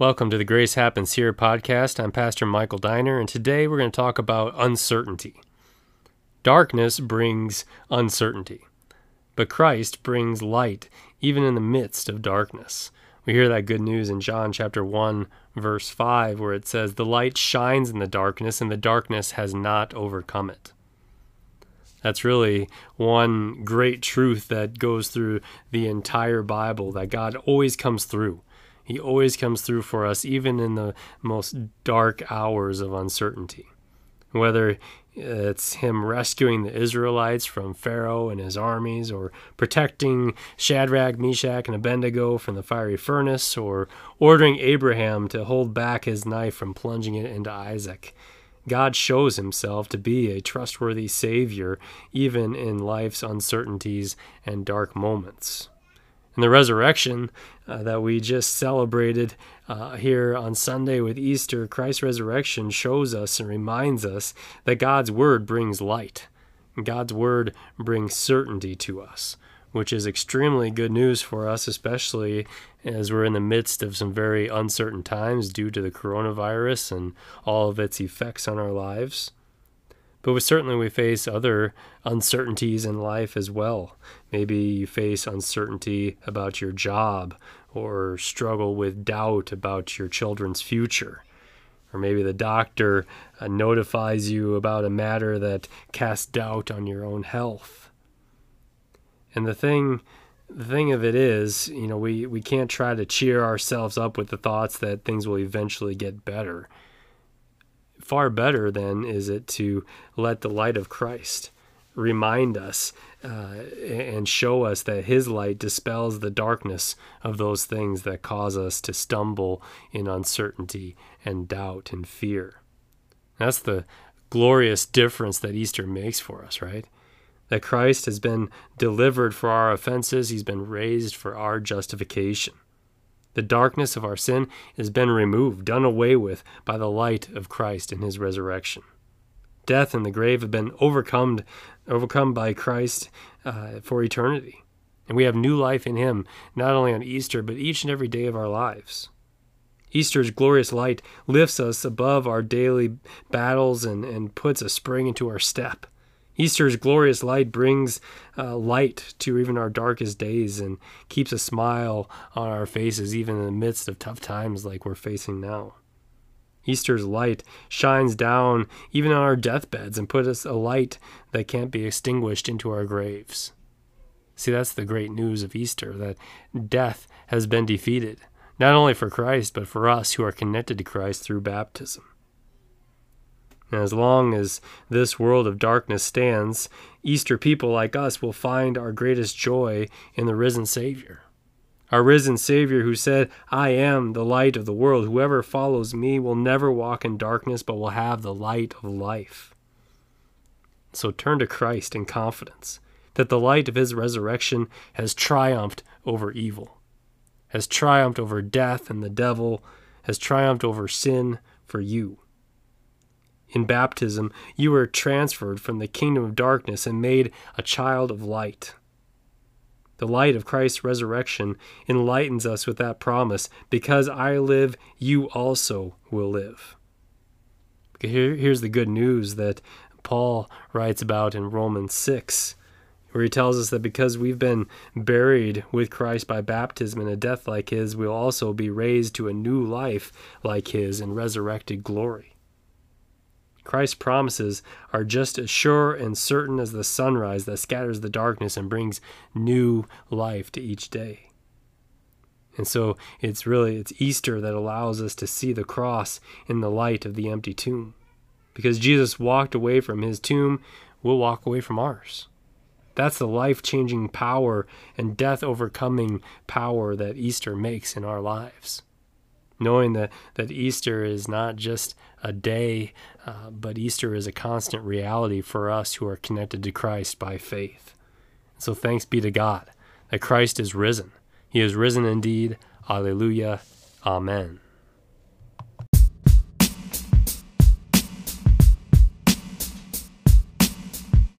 Welcome to the Grace Happens Here podcast. I'm Pastor Michael Diner, and today we're going to talk about uncertainty. Darkness brings uncertainty, but Christ brings light even in the midst of darkness. We hear that good news in John chapter 1, verse 5, where it says, The light shines in the darkness, and the darkness has not overcome it. That's really one great truth that goes through the entire Bible that God always comes through. He always comes through for us, even in the most dark hours of uncertainty. Whether it's him rescuing the Israelites from Pharaoh and his armies, or protecting Shadrach, Meshach, and Abednego from the fiery furnace, or ordering Abraham to hold back his knife from plunging it into Isaac. God shows himself to be a trustworthy Savior even in life's uncertainties and dark moments. And the resurrection uh, that we just celebrated uh, here on Sunday with Easter, Christ's resurrection shows us and reminds us that God's word brings light. God's word brings certainty to us, which is extremely good news for us, especially as we're in the midst of some very uncertain times due to the coronavirus and all of its effects on our lives. But we, certainly we face other uncertainties in life as well. Maybe you face uncertainty about your job or struggle with doubt about your children's future. Or maybe the doctor uh, notifies you about a matter that casts doubt on your own health. And the thing the thing of it is, you know, we, we can't try to cheer ourselves up with the thoughts that things will eventually get better far better then is it to let the light of Christ remind us uh, and show us that his light dispels the darkness of those things that cause us to stumble in uncertainty and doubt and fear. That's the glorious difference that Easter makes for us, right? That Christ has been delivered for our offenses, he's been raised for our justification. The darkness of our sin has been removed, done away with by the light of Christ in his resurrection. Death and the grave have been overcome, overcome by Christ uh, for eternity. And we have new life in him, not only on Easter, but each and every day of our lives. Easter's glorious light lifts us above our daily battles and, and puts a spring into our step. Easter's glorious light brings uh, light to even our darkest days and keeps a smile on our faces, even in the midst of tough times like we're facing now. Easter's light shines down even on our deathbeds and puts us a light that can't be extinguished into our graves. See, that's the great news of Easter that death has been defeated, not only for Christ, but for us who are connected to Christ through baptism. As long as this world of darkness stands, Easter people like us will find our greatest joy in the risen Savior. Our risen Savior who said, I am the light of the world. Whoever follows me will never walk in darkness, but will have the light of life. So turn to Christ in confidence that the light of his resurrection has triumphed over evil, has triumphed over death and the devil, has triumphed over sin for you. In baptism, you were transferred from the kingdom of darkness and made a child of light. The light of Christ's resurrection enlightens us with that promise because I live, you also will live. Here, here's the good news that Paul writes about in Romans 6, where he tells us that because we've been buried with Christ by baptism in a death like his, we'll also be raised to a new life like his in resurrected glory. Christ's promises are just as sure and certain as the sunrise that scatters the darkness and brings new life to each day. And so it's really it's Easter that allows us to see the cross in the light of the empty tomb. Because Jesus walked away from his tomb, we'll walk away from ours. That's the life-changing power and death overcoming power that Easter makes in our lives knowing that, that Easter is not just a day, uh, but Easter is a constant reality for us who are connected to Christ by faith. So thanks be to God that Christ is risen. He is risen indeed. Alleluia. Amen.